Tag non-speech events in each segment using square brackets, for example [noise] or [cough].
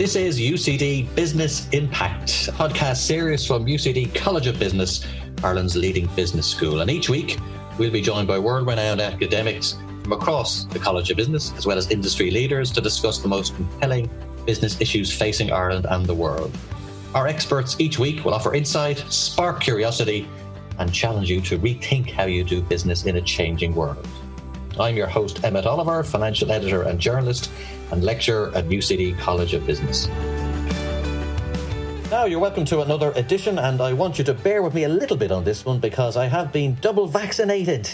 This is UCD Business Impact, a podcast series from UCD College of Business, Ireland's leading business school. And each week, we'll be joined by world renowned academics from across the College of Business, as well as industry leaders, to discuss the most compelling business issues facing Ireland and the world. Our experts each week will offer insight, spark curiosity, and challenge you to rethink how you do business in a changing world. I'm your host, Emmett Oliver, financial editor and journalist, and lecturer at UCD College of Business. Now, you're welcome to another edition, and I want you to bear with me a little bit on this one because I have been double vaccinated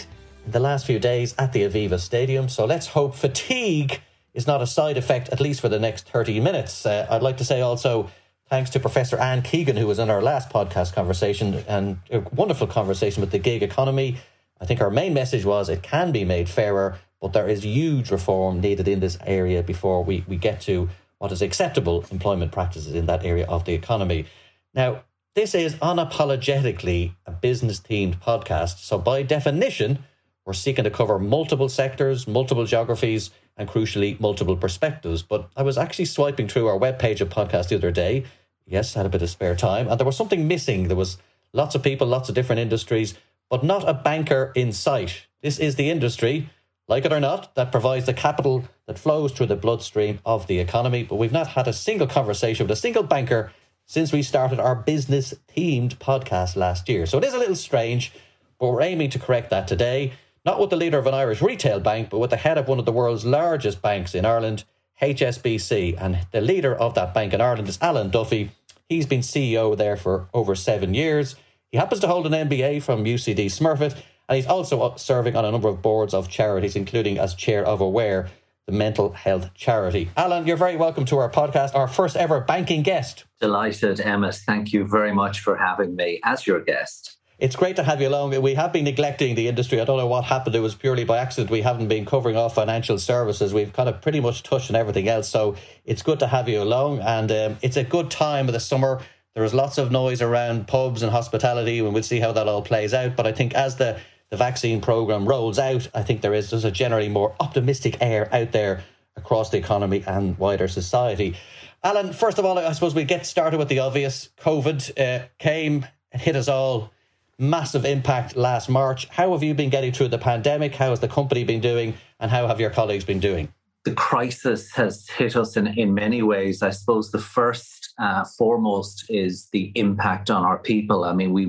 in the last few days at the Aviva Stadium. So let's hope fatigue is not a side effect, at least for the next 30 minutes. Uh, I'd like to say also thanks to Professor Anne Keegan, who was in our last podcast conversation, and a wonderful conversation with the gig economy. I think our main message was it can be made fairer, but there is huge reform needed in this area before we, we get to what is acceptable employment practices in that area of the economy. Now, this is unapologetically a business themed podcast. So, by definition, we're seeking to cover multiple sectors, multiple geographies, and crucially, multiple perspectives. But I was actually swiping through our webpage of podcast the other day. Yes, I had a bit of spare time, and there was something missing. There was lots of people, lots of different industries, but not a banker in sight. This is the industry like it or not, that provides the capital that flows through the bloodstream of the economy. But we've not had a single conversation with a single banker since we started our business themed podcast last year. So it is a little strange, but we're aiming to correct that today. Not with the leader of an Irish retail bank, but with the head of one of the world's largest banks in Ireland, HSBC. And the leader of that bank in Ireland is Alan Duffy. He's been CEO there for over seven years. He happens to hold an MBA from UCD Smurfit and he's also serving on a number of boards of charities, including as chair of Aware, the mental health charity. Alan, you're very welcome to our podcast, our first ever banking guest. Delighted, Emma. Thank you very much for having me as your guest. It's great to have you along. We have been neglecting the industry. I don't know what happened. It was purely by accident. We haven't been covering off financial services. We've kind of pretty much touched on everything else. So it's good to have you along. And um, it's a good time of the summer. There is lots of noise around pubs and hospitality, and we'll see how that all plays out. But I think as the the vaccine program rolls out, I think there is just a generally more optimistic air out there across the economy and wider society. Alan, first of all, I suppose we get started with the obvious. COVID uh, came and hit us all. Massive impact last March. How have you been getting through the pandemic? How has the company been doing? And how have your colleagues been doing? The crisis has hit us in, in many ways. I suppose the first uh, foremost is the impact on our people. I mean, we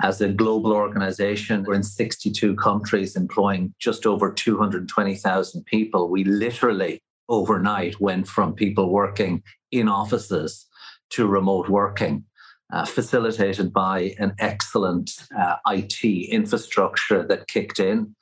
as a global organization, we're in 62 countries employing just over 220,000 people. We literally overnight went from people working in offices to remote working. Uh, facilitated by an excellent uh, IT infrastructure that kicked in,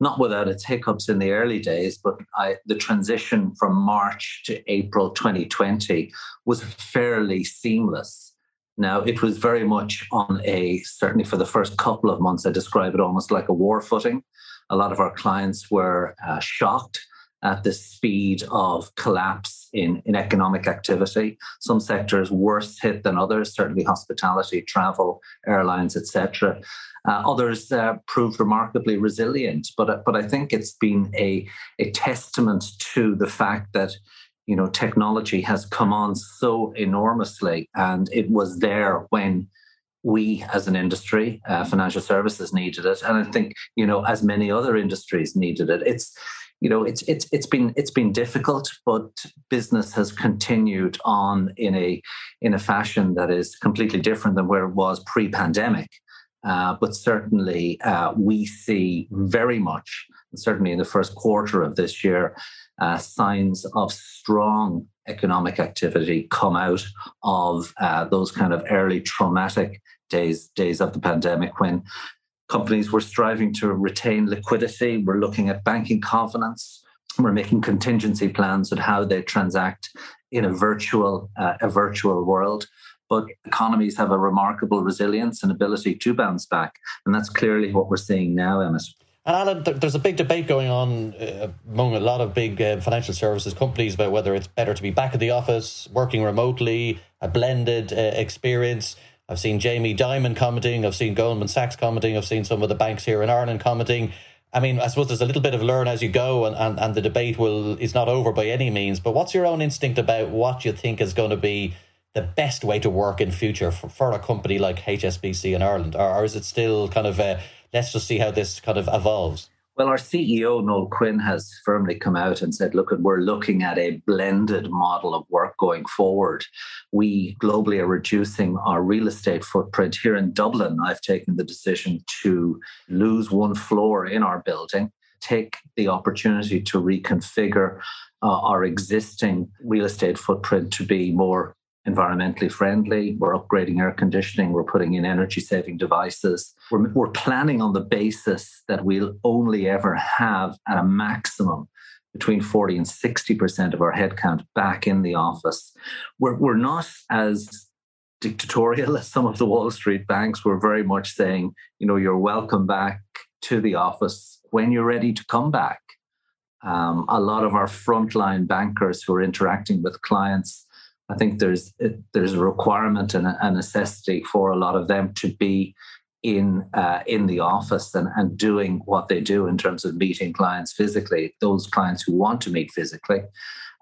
not without its hiccups in the early days, but I, the transition from March to April 2020 was fairly seamless. Now, it was very much on a, certainly for the first couple of months, I describe it almost like a war footing. A lot of our clients were uh, shocked at the speed of collapse in, in economic activity. Some sectors worse hit than others, certainly hospitality, travel, airlines, etc. Uh, others uh, proved remarkably resilient, but but I think it's been a a testament to the fact that you know technology has come on so enormously and it was there when we as an industry uh, financial services needed it and i think you know as many other industries needed it. It's you know it's it's it's been it's been difficult but business has continued on in a in a fashion that is completely different than where it was pre-pandemic uh, but certainly uh, we see very much certainly in the first quarter of this year uh, signs of strong economic activity come out of uh, those kind of early traumatic days days of the pandemic when companies were striving to retain liquidity we're looking at banking confidence we're making contingency plans on how they transact in a virtual uh, a virtual world but economies have a remarkable resilience and ability to bounce back and that's clearly what we're seeing now emmett and Alan, there's a big debate going on uh, among a lot of big uh, financial services companies about whether it's better to be back at the office, working remotely, a blended uh, experience. I've seen Jamie Dimon commenting, I've seen Goldman Sachs commenting, I've seen some of the banks here in Ireland commenting. I mean, I suppose there's a little bit of learn as you go, and, and, and the debate will is not over by any means. But what's your own instinct about what you think is going to be the best way to work in future for, for a company like HSBC in Ireland, or, or is it still kind of a, let's just see how this kind of evolves? Well, our CEO, Noel Quinn, has firmly come out and said, look, we're looking at a blended model of work going forward. We globally are reducing our real estate footprint. Here in Dublin, I've taken the decision to lose one floor in our building, take the opportunity to reconfigure uh, our existing real estate footprint to be more environmentally friendly. We're upgrading air conditioning. We're putting in energy saving devices. We're, we're planning on the basis that we'll only ever have at a maximum between 40 and 60% of our headcount back in the office. We're, we're not as dictatorial as some of the Wall Street banks. We're very much saying, you know, you're welcome back to the office when you're ready to come back. Um, a lot of our frontline bankers who are interacting with clients I think there's there's a requirement and a, necessity for a lot of them to be in uh, in the office and, and doing what they do in terms of meeting clients physically. Those clients who want to meet physically,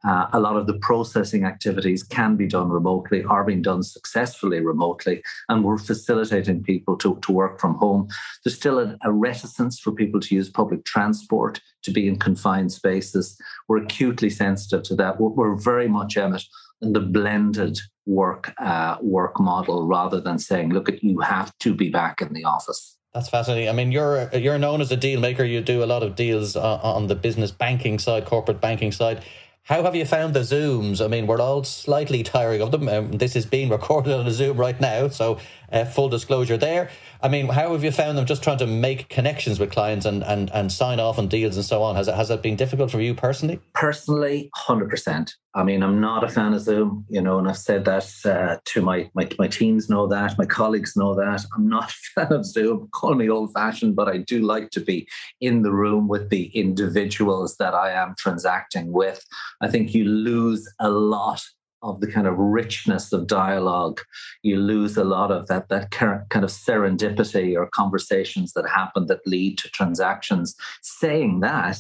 uh, a lot of the processing activities can be done remotely, are being done successfully remotely, and we're facilitating people to, to work from home. There's still a, a reticence for people to use public transport, to be in confined spaces. We're acutely sensitive to that. We're, we're very much, Emmett, the blended work uh, work model rather than saying, look, at you have to be back in the office. That's fascinating. I mean, you're you're known as a deal maker. You do a lot of deals uh, on the business banking side, corporate banking side. How have you found the Zooms? I mean, we're all slightly tiring of them. Um, this is being recorded on a Zoom right now, so uh, full disclosure there. I mean, how have you found them just trying to make connections with clients and, and, and sign off on deals and so on? Has it, has it been difficult for you personally? Personally, 100%. I mean, I'm not a fan of Zoom, you know, and I've said that uh, to my, my, my teams know that, my colleagues know that. I'm not a [laughs] fan of Zoom. Call me old fashioned, but I do like to be in the room with the individuals that I am transacting with. I think you lose a lot of the kind of richness of dialogue. You lose a lot of that that kind of serendipity or conversations that happen that lead to transactions. Saying that,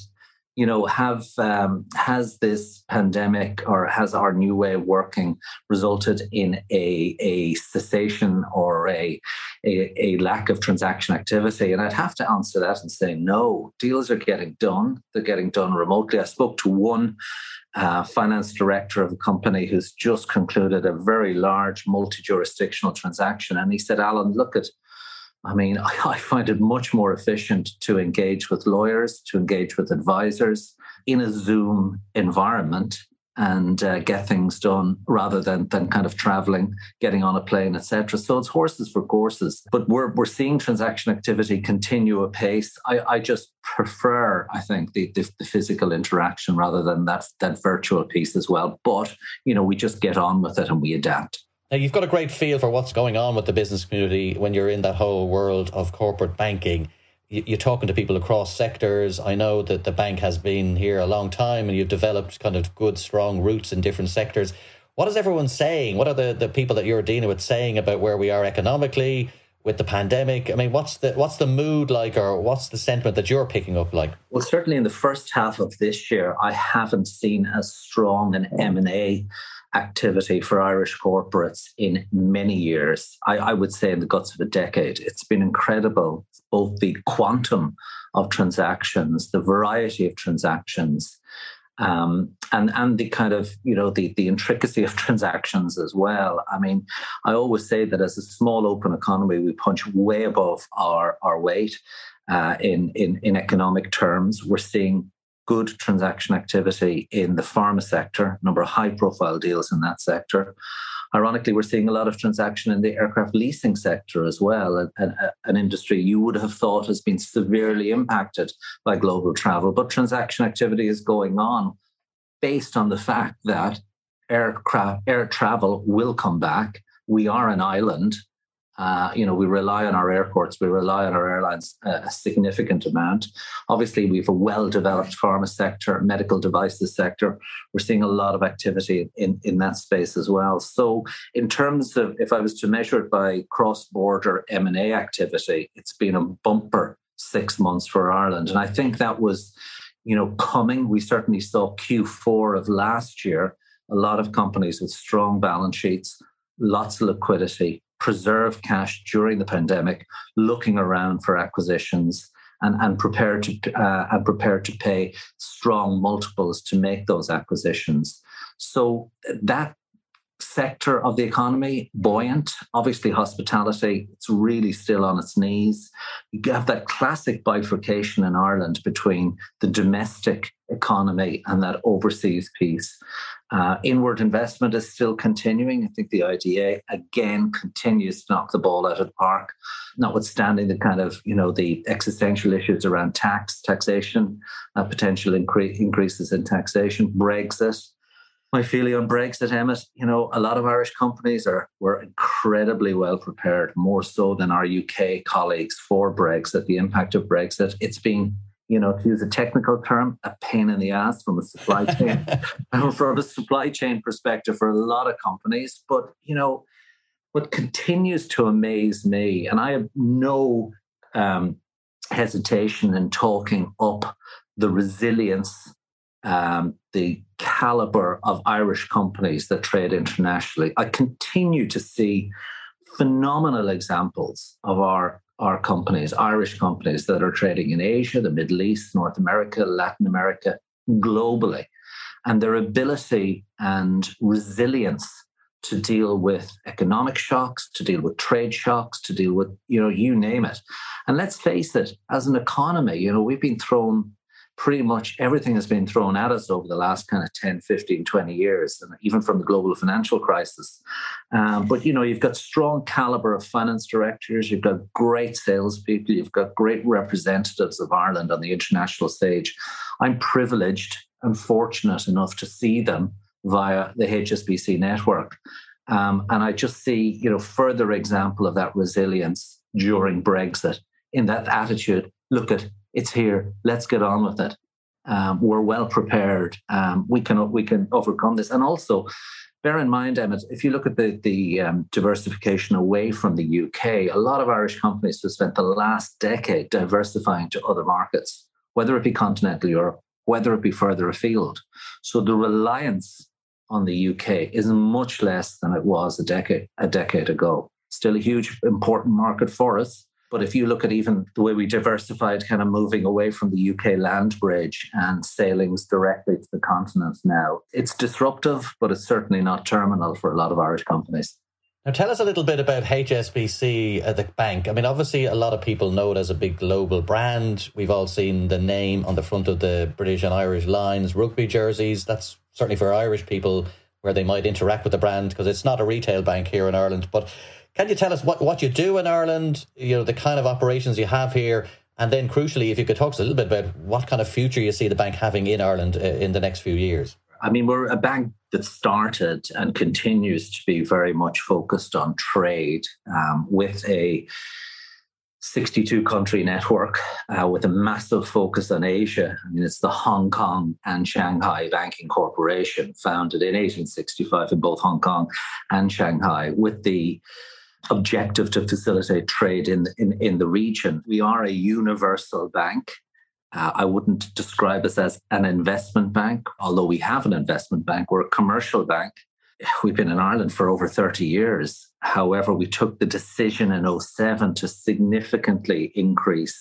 you know, have um, has this pandemic or has our new way of working resulted in a a cessation or a, a a lack of transaction activity? And I'd have to answer that and say no. Deals are getting done. They're getting done remotely. I spoke to one uh, finance director of a company who's just concluded a very large multi jurisdictional transaction. And he said, Alan, look at, I mean, I, [laughs] I find it much more efficient to engage with lawyers, to engage with advisors in a Zoom environment and uh, get things done rather than than kind of traveling, getting on a plane, etc. So it's horses for courses. But we're we're seeing transaction activity continue apace. I, I just prefer, I think, the, the, the physical interaction rather than that that virtual piece as well. But you know, we just get on with it and we adapt. Now, you've got a great feel for what's going on with the business community when you're in that whole world of corporate banking you're talking to people across sectors. I know that the bank has been here a long time and you've developed kind of good, strong roots in different sectors. What is everyone saying? What are the, the people that you're dealing with saying about where we are economically with the pandemic? I mean, what's the what's the mood like, or what's the sentiment that you're picking up like? Well, certainly in the first half of this year, I haven't seen as strong an M and A activity for Irish corporates in many years. I, I, would say in the guts of a decade. It's been incredible, both the quantum of transactions, the variety of transactions, um, and and the kind of you know the the intricacy of [laughs] transactions as well. I mean, I always say that as a small open economy, we punch way above our our weight. Uh, in, in in economic terms, we're seeing good transaction activity in the pharma sector, number of high profile deals in that sector. Ironically, we're seeing a lot of transaction in the aircraft leasing sector as well, an, an, uh, an, industry you would have thought has been severely impacted by global travel. But transaction activity is going on based on the fact that aircraft air travel will come back. We are an island. Uh, you know, we rely on our airports, we rely on our airlines uh, a significant amount. Obviously, we have a well-developed pharma sector, medical devices sector. We're seeing a lot of activity in, in that space as well. So, in terms of if I was to measure it by cross-border M&A activity, it's been a bumper six months for Ireland. And I think that was, you know, coming. We certainly saw Q4 of last year, a lot of companies with strong balance sheets, lots of liquidity, preserve cash during the pandemic, looking around for acquisitions. And, and prepared to uh, and prepared to pay strong multiples to make those acquisitions. So that sector of the economy buoyant. Obviously, hospitality, it's really still on its knees. You have that classic bifurcation in Ireland between the domestic economy and that overseas piece. Uh, inward investment is still continuing. I think the IDA again continues to knock the ball out of the park, notwithstanding the kind of you know the existential issues around tax, taxation, uh, potential incre- increases in taxation, Brexit my feeling on Brexit, Emmett, you know, a lot of Irish companies are were incredibly well prepared, more so than our UK colleagues for Brexit, the impact of Brexit. It's been, you know, to use a technical term, a pain in the ass from a supply [laughs] chain, [laughs] from a supply chain perspective for a lot of companies. But, you know, what continues to amaze me, and I have no um, hesitation in talking up the resilience um, the caliber of Irish companies that trade internationally. I continue to see phenomenal examples of our our companies, Irish companies that are trading in Asia, the Middle East, North America, Latin America, globally, and their ability and resilience to deal with economic shocks, to deal with trade shocks, to deal with, you know, you name it. And let's face it, as an economy, you know, we've been thrown pretty much everything has been thrown at us over the last kind of 10, 15, 20 years, and even from the global financial crisis. Um, but, you know, you've got strong caliber of finance directors, you've got great salespeople, you've got great representatives of Ireland on the international stage. I'm privileged and fortunate enough to see them via the HSBC network. Um, and I just see, you know, further example of that resilience during Brexit in that attitude. Look at it's here. Let's get on with it. Um, we're well prepared. Um, we can we can overcome this. And also, bear in mind, Emmett, if you look at the the um, diversification away from the UK, a lot of Irish companies have spent the last decade diversifying to other markets, whether it be continental Europe, whether it be further afield. So the reliance on the UK is much less than it was a decade a decade ago. Still a huge important market for us, but if you look at even the way we diversified, kind of moving away from the UK land bridge and sailings directly to the continent now, it's disruptive, but it's certainly not terminal for a lot of Irish companies. Now, tell us a little bit about HSBC, uh, the bank. I mean, obviously, a lot of people know it as a big global brand. We've all seen the name on the front of the British and Irish Lions rugby jerseys. That's certainly for Irish people where they might interact with the brand because it's not a retail bank here in Ireland. But can you tell us what, what you do in Ireland, you know, the kind of operations you have here, and then crucially, if you could talk us a little bit about what kind of future you see the bank having in Ireland uh, in the next few years? I mean, we're a bank that started and continues to be very much focused on trade um, with a 62 country network uh, with a massive focus on Asia. I mean, it's the Hong Kong and Shanghai Banking Corporation, founded in 1865 in both Hong Kong and Shanghai, with the objective to facilitate trade in, in, in the region. We are a universal bank. Uh, I wouldn't describe us as an investment bank, although we have an investment bank. We're a commercial bank. We've been in Ireland for over 30 years. However, we took the decision in 07 to significantly increase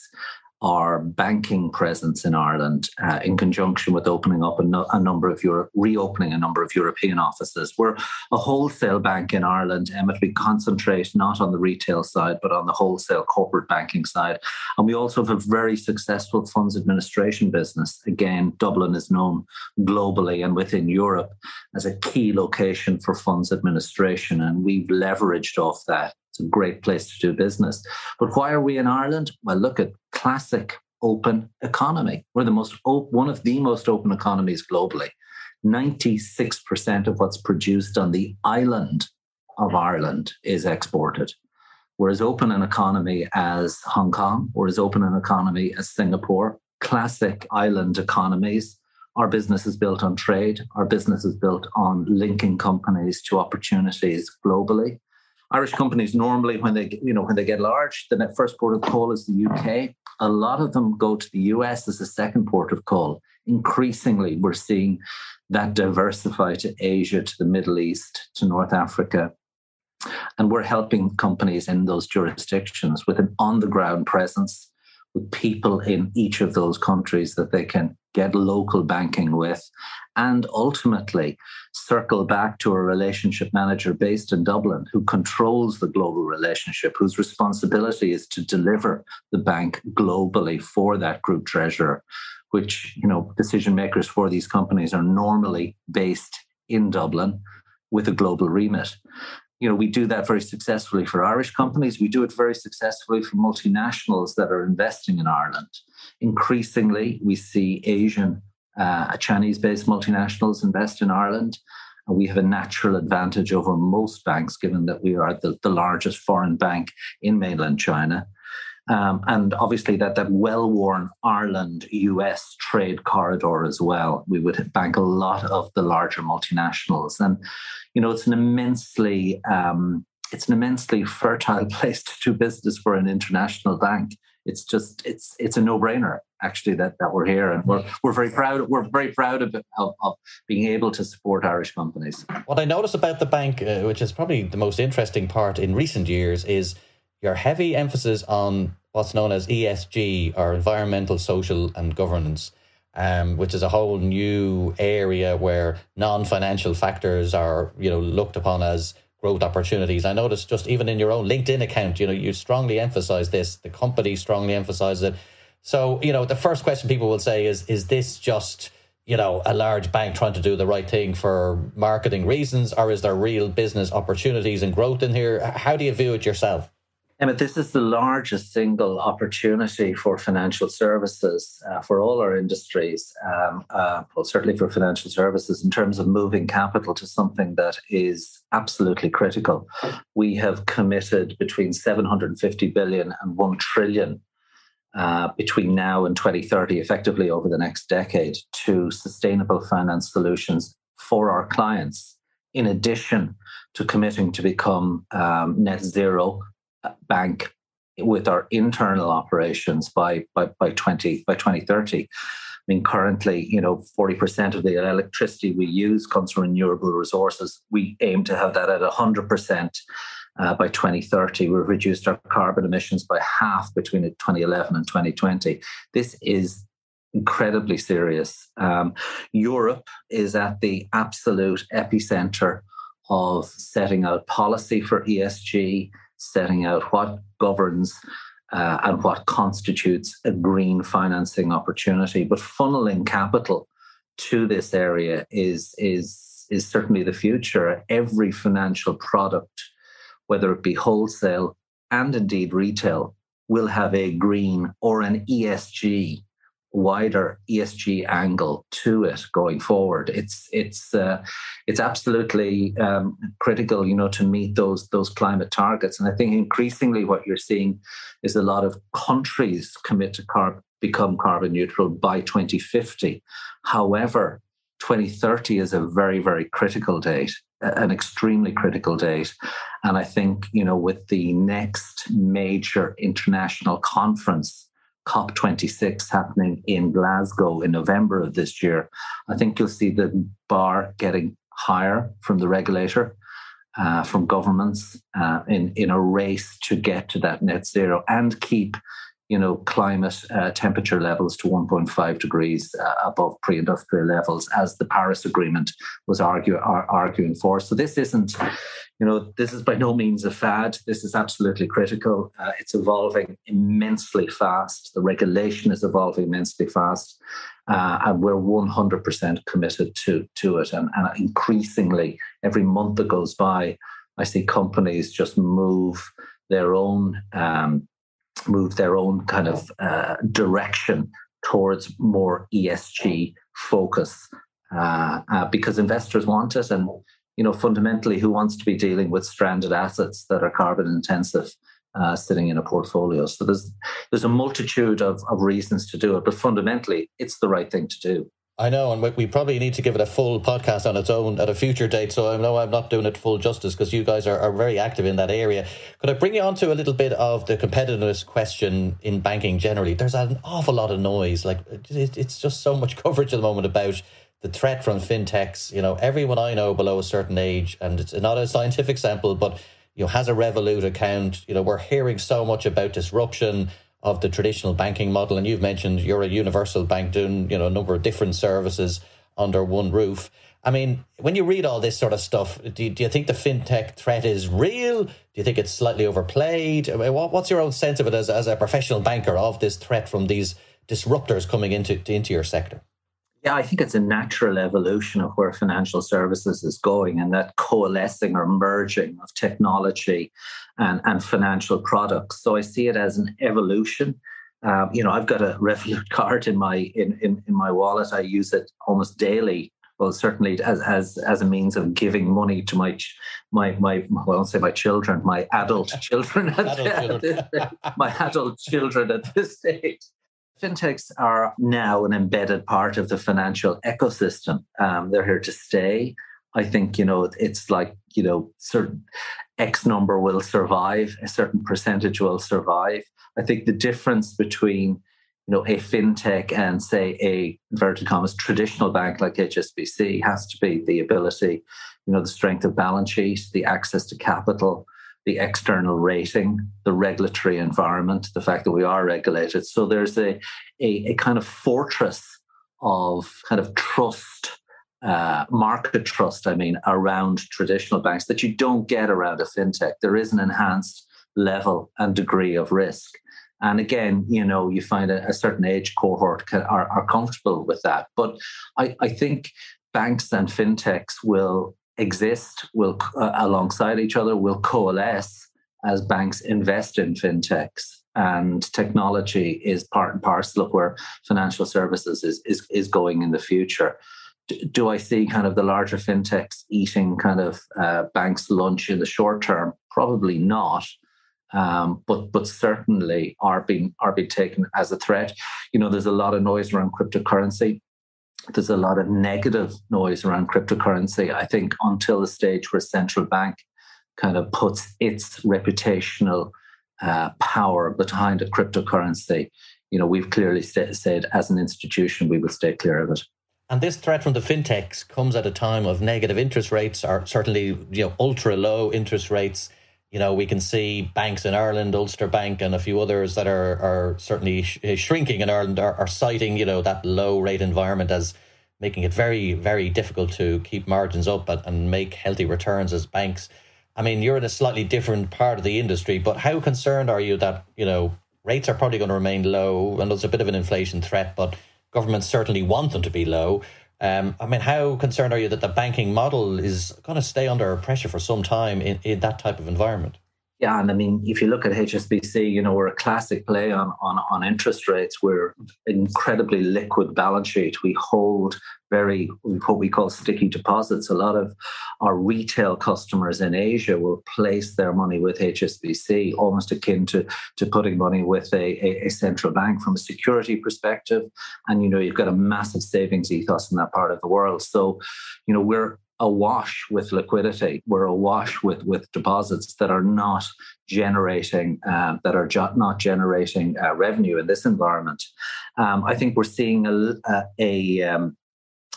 our banking presence in Ireland uh, in conjunction with opening up a, no, a number of Europe, reopening a number of European offices. We're a wholesale bank in Ireland, Emmett. We concentrate not on the retail side, but on the wholesale corporate banking side. And we also have a very successful funds administration business. Again, Dublin is known globally and within Europe as a key location for funds administration. And we've leveraged off that a great place to do business. But why are we in Ireland? Well, look at classic open economy. We're the most op- one of the most open economies globally. 96% of what's produced on the island of Ireland is exported. We're as open an economy as Hong Kong, we're as open an economy as Singapore, classic island economies. Our business is built on trade. Our business is built on linking companies to opportunities globally. Irish companies normally, when they you know when they get large, the first port of call is the UK. A lot of them go to the US as a second port of call. Increasingly, we're seeing that diversify to Asia, to the Middle East, to North Africa. And we're helping companies in those jurisdictions with an on the ground presence with people in each of those countries that they can get local banking with, and ultimately circle back to a relationship manager based in Dublin who controls the global relationship, whose responsibility is to deliver the bank globally for that group treasurer, which, you know, decision makers for these companies are normally based in Dublin with a global remit you know, we do that very successfully for Irish companies. We do it very successfully for multinationals that are investing in Ireland. Increasingly, we see Asian, uh, Chinese-based multinationals invest in Ireland. And we have a natural advantage over most banks, given that we are the, the largest foreign bank in mainland China. Um, and obviously that that well-worn Ireland US trade corridor as well. We would bank a lot of the larger multinationals, and you know it's an immensely um, it's an immensely fertile [laughs] place to do business for an international bank. It's just it's it's a no-brainer actually that that we're here, and we're we're very proud we're very proud of, of, of being able to support Irish companies. What I notice about the bank, uh, which is probably the most interesting part in recent years, is your heavy emphasis on what's known as ESG or environmental, social, and governance, um, which is a whole new area where non-financial factors are you know looked upon as growth opportunities. I noticed just even in your own LinkedIn account, you know, you strongly emphasize this. The company strongly emphasizes it. So, you know, the first question people will say is, is this just, you know, a large bank trying to do the right thing for marketing reasons, or is there real business opportunities and growth in here? How do you view it yourself? This is the largest single opportunity for financial services uh, for all our industries, um, uh, well, certainly for financial services, in terms of moving capital to something that is absolutely critical. We have committed between 750 billion and 1 trillion uh, between now and 2030, effectively over the next decade, to sustainable finance solutions for our clients, in addition to committing to become um, net zero bank with our internal operations by by by 20 by 2030 I mean, currently, you know, 40% of the electricity we use comes from renewable resources. We aim to have that at 100% uh, by 2030. We've reduced our carbon emissions by half between 2011 and 2020. This is incredibly serious. Um, Europe is at the absolute epicenter of setting out policy for ESG setting out what governs uh, and what constitutes a green financing opportunity. But funneling capital to this area is is is certainly the future. Every financial product, whether it be wholesale and indeed retail, will have a green or an ESG wider ESG angle to it going forward. It's it's uh, it's absolutely um, critical, you know, to meet those those climate targets. And I think increasingly what you're seeing is a lot of countries commit to carb become carbon neutral by 2050. However, 2030 is a very very critical date an extremely critical date and i think you know with the next major international conference COP26 happening in Glasgow in November of this year, I think you'll see the bar getting higher from the regulator, uh, from governments uh, in, in a race to get to that net zero and keep you know, climate uh, temperature levels to 1.5 degrees uh, above pre-industrial levels, as the Paris Agreement was argue, ar- arguing for. So this isn't, you know, this is by no means a fad. This is absolutely critical. Uh, it's evolving immensely fast. The regulation is evolving immensely fast, uh, and we're 100% committed to to it. And, and increasingly, every month that goes by, I see companies just move their own um, move their own kind of uh, direction towards more ESG focus uh, uh, because investors want it. And, you know, fundamentally, who wants to be dealing with stranded assets that are carbon intensive? Uh, sitting in a portfolio. So there's there's a multitude of, of reasons to do it, but fundamentally, it's the right thing to do. I know, and we probably need to give it a full podcast on its own at a future date. So I know I'm not doing it full justice because you guys are, are very active in that area. Could I bring you on to a little bit of the competitiveness question in banking generally? There's an awful lot of noise. Like it's just so much [laughs] coverage at the moment about the threat from fintechs. You know, everyone I know below a certain age, and it's not a scientific sample, but you know, has a Revolut account. You know, we're hearing so much about disruption of the traditional banking model. And you've mentioned you're a universal bank doing, you know, a number of different services under one roof. I mean, when you read all this sort of stuff, do you, do you think the fintech threat is real? Do you think it's slightly overplayed? I mean, what, what's your own sense of it as, as a professional banker of this threat from these disruptors coming into into your sector? Yeah, I think it's a natural evolution of where financial services is going and that coalescing or merging of technology and, and financial products. So I see it as an evolution. Um, you know, I've got a [laughs] Revolut card in my in, in, in my wallet. I use it almost daily. Well, certainly as as as a means of giving money to my my my well, I won't say my children, my adult [laughs] children, adult children. my adult children at this stage fintechs are now an embedded part of the financial ecosystem. Um, they're here to stay. I think you know it's like you know certain X number will survive, a certain percentage will survive. I think the difference between you know a fintech and say a inverted commas traditional bank like HSBC has to be the ability, you know, the strength of balance sheet, the access to capital, the external rating, the regulatory environment, the fact that we are regulated. So there's a, a, a kind of fortress of kind of trust, uh, market trust, I mean, around traditional banks that you don't get around a fintech. There is an enhanced level and degree of risk. And again, you know, you find a, a certain age cohort can, are, are comfortable with that. But I, I think banks and fintechs will exist, will uh, alongside each other, will coalesce as banks invest in fintechs. And technology is part and parcel of where financial services is, is, is going in the future. Do, I see kind of the larger fintechs eating kind of uh, banks' lunch in the short term? Probably not. Um, but but certainly are being are being taken as a threat. You know, there's a lot of noise around cryptocurrency there's a lot of negative noise around cryptocurrency. I think until the stage where central bank kind of puts its reputational uh, power behind a cryptocurrency, you know, we've clearly st- said as an institution we will stay clear of it. And this threat from the fintechs comes at a time of negative interest rates, or certainly you know ultra low interest rates. You know, we can see banks in Ireland, Ulster Bank, and a few others that are are certainly sh- eh, shrinking in Ireland are, are citing you know that low rate environment as making it very very difficult to keep margins up and, and make healthy returns as banks. I mean, you're in a slightly different part of the industry, but how concerned are you that you know rates are probably going to remain low and there's a bit of an inflation threat, but governments certainly want them to be low. Um, I mean, how concerned are you that the banking model is going to stay under pressure for some time in, in that type of environment? Yeah, and I mean, if you look at HSBC, you know, we're a classic play on, on, on interest rates. We're incredibly liquid balance sheet. We hold very what we call sticky deposits. A lot of our retail customers in Asia will place their money with HSBC, almost akin to, to putting money with a, a, a central bank from a security perspective. And you know, you've got a massive savings ethos in that part of the world. So, you know, we're awash with liquidity. We're awash with with deposits that are not generating uh, that are jo- not generating uh, revenue in this environment. Um, I think we're seeing a a, a, um,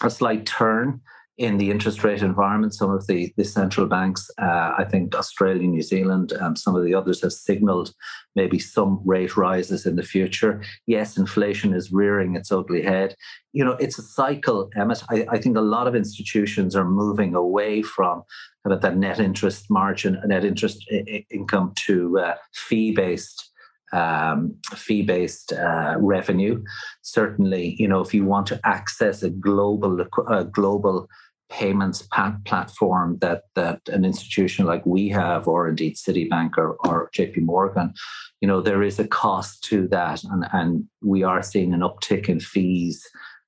a slight turn in the interest rate environment. Some of the, the central banks, uh, I think Australia, New Zealand, um, some of the others have signaled maybe some rate rises in the future. Yes, inflation is rearing its ugly head. You know, it's a cycle, Emmett. I, I think a lot of institutions are moving away from kind of that net interest margin, net interest I- income to uh, fee based um, fee-based uh, revenue. Certainly, you know, if you want to access a global a global payments platform that that an institution like we have, or indeed Citibank or, or JP Morgan, you know, there is a cost to that, and and we are seeing an uptick in fees.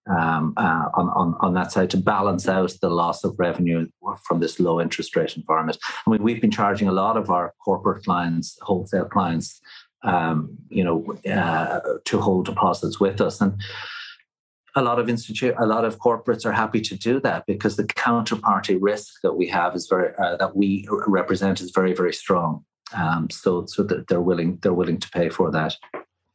Um, uh, on, on, on that side to balance out the loss of revenue from this low interest rate environment. I mean, we've been charging a lot of our corporate clients, wholesale clients, um, you know, uh, to hold deposits with us. And a lot of institute, a lot of corporates are happy to do that because the counterparty risk that we have is very uh, that we represent is very very strong. Um, so so that they're willing they're willing to pay for that.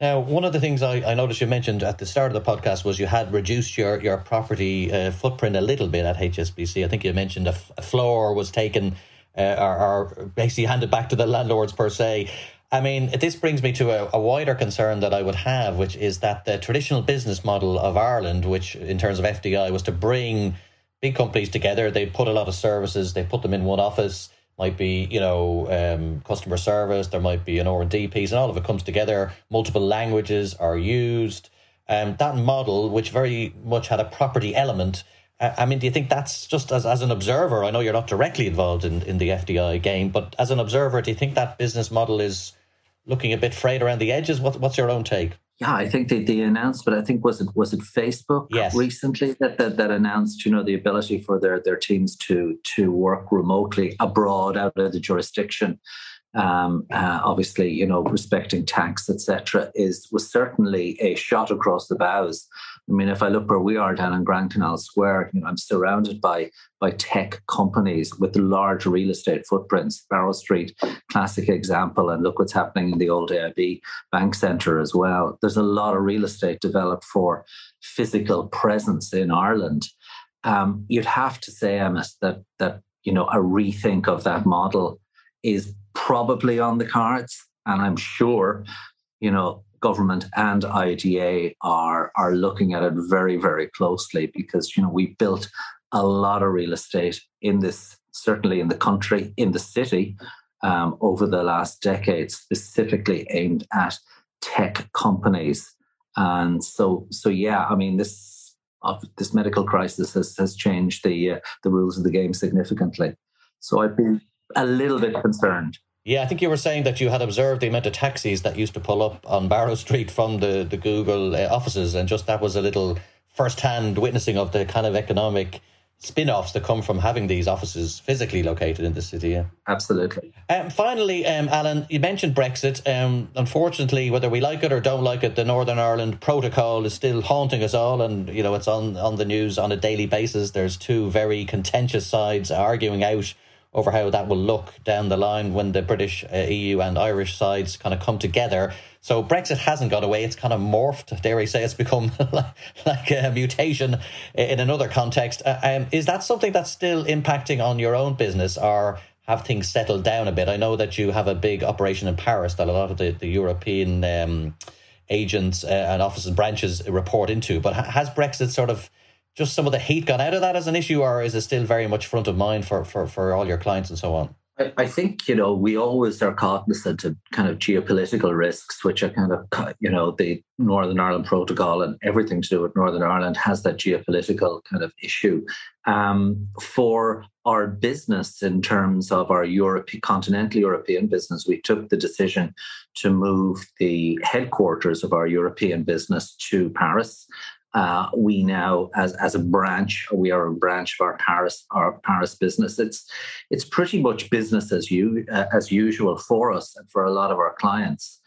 Now, one of the things I, I, noticed you mentioned at the start of the podcast was you had reduced your your property uh, footprint a little bit at HSBC. I think you mentioned a, f- a floor was taken uh, or, or, basically handed back to the landlords per se. I mean, this brings me to a, a, wider concern that I would have, which is that the traditional business model of Ireland, which in terms of FDI was to bring big companies together, they put a lot of services, they put them in one office might be you know um, customer service there might be an r&d piece and all of it comes together multiple languages are used. Um, that model which very much had a property element i mean do you think that's just as, as an observer? I know you're not directly involved in, in the fdi game but as an observer do you think that business model is looking a bit frayed around the edges what, what's your own take yeah, I think they, they announced, but I think was it was it Facebook yes. recently that, that that announced, you know, the ability for their their teams to to work remotely abroad out of the jurisdiction. Um, uh, obviously, you know, respecting tax, etc., is was certainly a shot across the bows I mean, if I look where we are down in Grand Canal Square, you know, I'm surrounded by by tech companies with large real estate footprints. Barrow Street, classic example, and look what's happening in the old AIB Bank Centre as well. There's a lot of real estate developed for physical presence in Ireland. Um, you'd have to say, Emmett, that that you know a rethink of that model is probably on the cards, and I'm sure, you know, government and IDA are are looking at it very very closely because you know we built a lot of real estate in this certainly in the country in the city um, over the last decade specifically aimed at tech companies. And so so yeah I mean this of this medical crisis has, has changed the uh, the rules of the game significantly. So I've been a little bit concerned yeah, I think you were saying that you had observed the amount of taxis that used to pull up on Barrow Street from the, the Google uh, offices, and just that was a little first hand witnessing of the kind of economic spin offs that come from having these offices physically located in the city. Yeah. Absolutely. Um, finally, um, Alan, you mentioned Brexit. Um, unfortunately, whether we like it or don't like it, the Northern Ireland protocol is still haunting us all, and you know it's on, on the news on a daily basis. There's two very contentious sides arguing out over how that will look down the line when the British, uh, EU, and Irish sides kind of come together. So Brexit hasn't gone away; it's kind of morphed. Dare I say, it's become [laughs] like a mutation in another context. Uh, um, is that something that's still impacting on your own business, or have things settled down a bit? I know that you have a big operation in Paris that a lot of the, the European um, agents uh, and offices and branches report into. But has Brexit sort of just some of the heat gone out of that as an issue, or is it still very much front of mind for, for, for all your clients and so on? I, I think, you know, we always are cognizant of kind of geopolitical risks, which are kind of, you know, the Northern Ireland Protocol and everything to do with Northern Ireland has that geopolitical kind of issue. Um, for our business, in terms of our Europe, continental European business, we took the decision to move the headquarters of our European business to Paris uh, we now, as as a branch, we are a branch of our Paris our Paris business. It's it's pretty much business as you uh, as usual for us and for a lot of our clients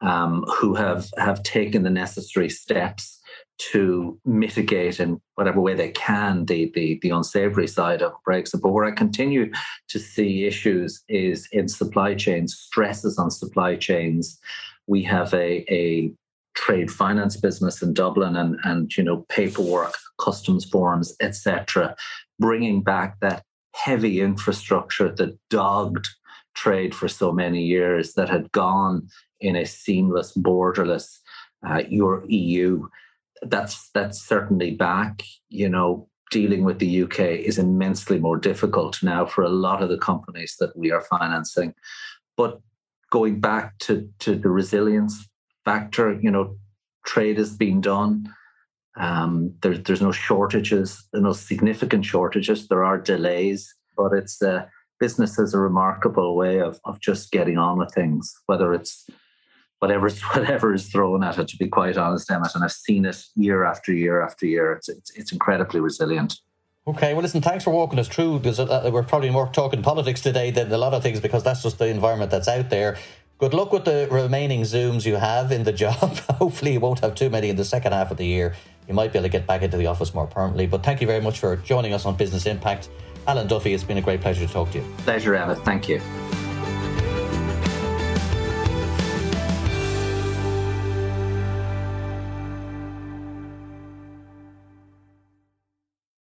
um, who have have taken the necessary steps to mitigate in whatever way they can the, the the unsavory side of Brexit. But where I continue to see issues is in supply chains, stresses on supply chains. We have a, a trade finance business in Dublin and, and you know paperwork, customs forms, etc., bringing back that heavy infrastructure that dogged trade for so many years that had gone in a seamless, borderless uh, your EU. That's that's certainly back. You know, dealing with the UK is immensely more difficult now for a lot of the companies that we are financing. But going back to, to the resilience factor. You know, trade is being done. Um, there, there's no shortages, no significant shortages. There are delays, but it's uh, business is a remarkable way of of just getting on with things, whether it's whatever [laughs] whatever is thrown at it. To be quite honest, Emmett, and I've seen it year after year after year. It's it's, it's incredibly resilient. Okay, well, listen, thanks for walking us through. A, we're probably more talking politics today than a lot of things because that's just the environment that's out there. Good luck with the remaining Zooms you have in the job. [laughs] Hopefully, you won't have too many in the second half of the year. you might be able to get back into the office more permanently. But thank you very much for joining us on Business Impact. Alan Duffy, it's been a great pleasure to talk to you. Pleasure, Emmett. Thank you.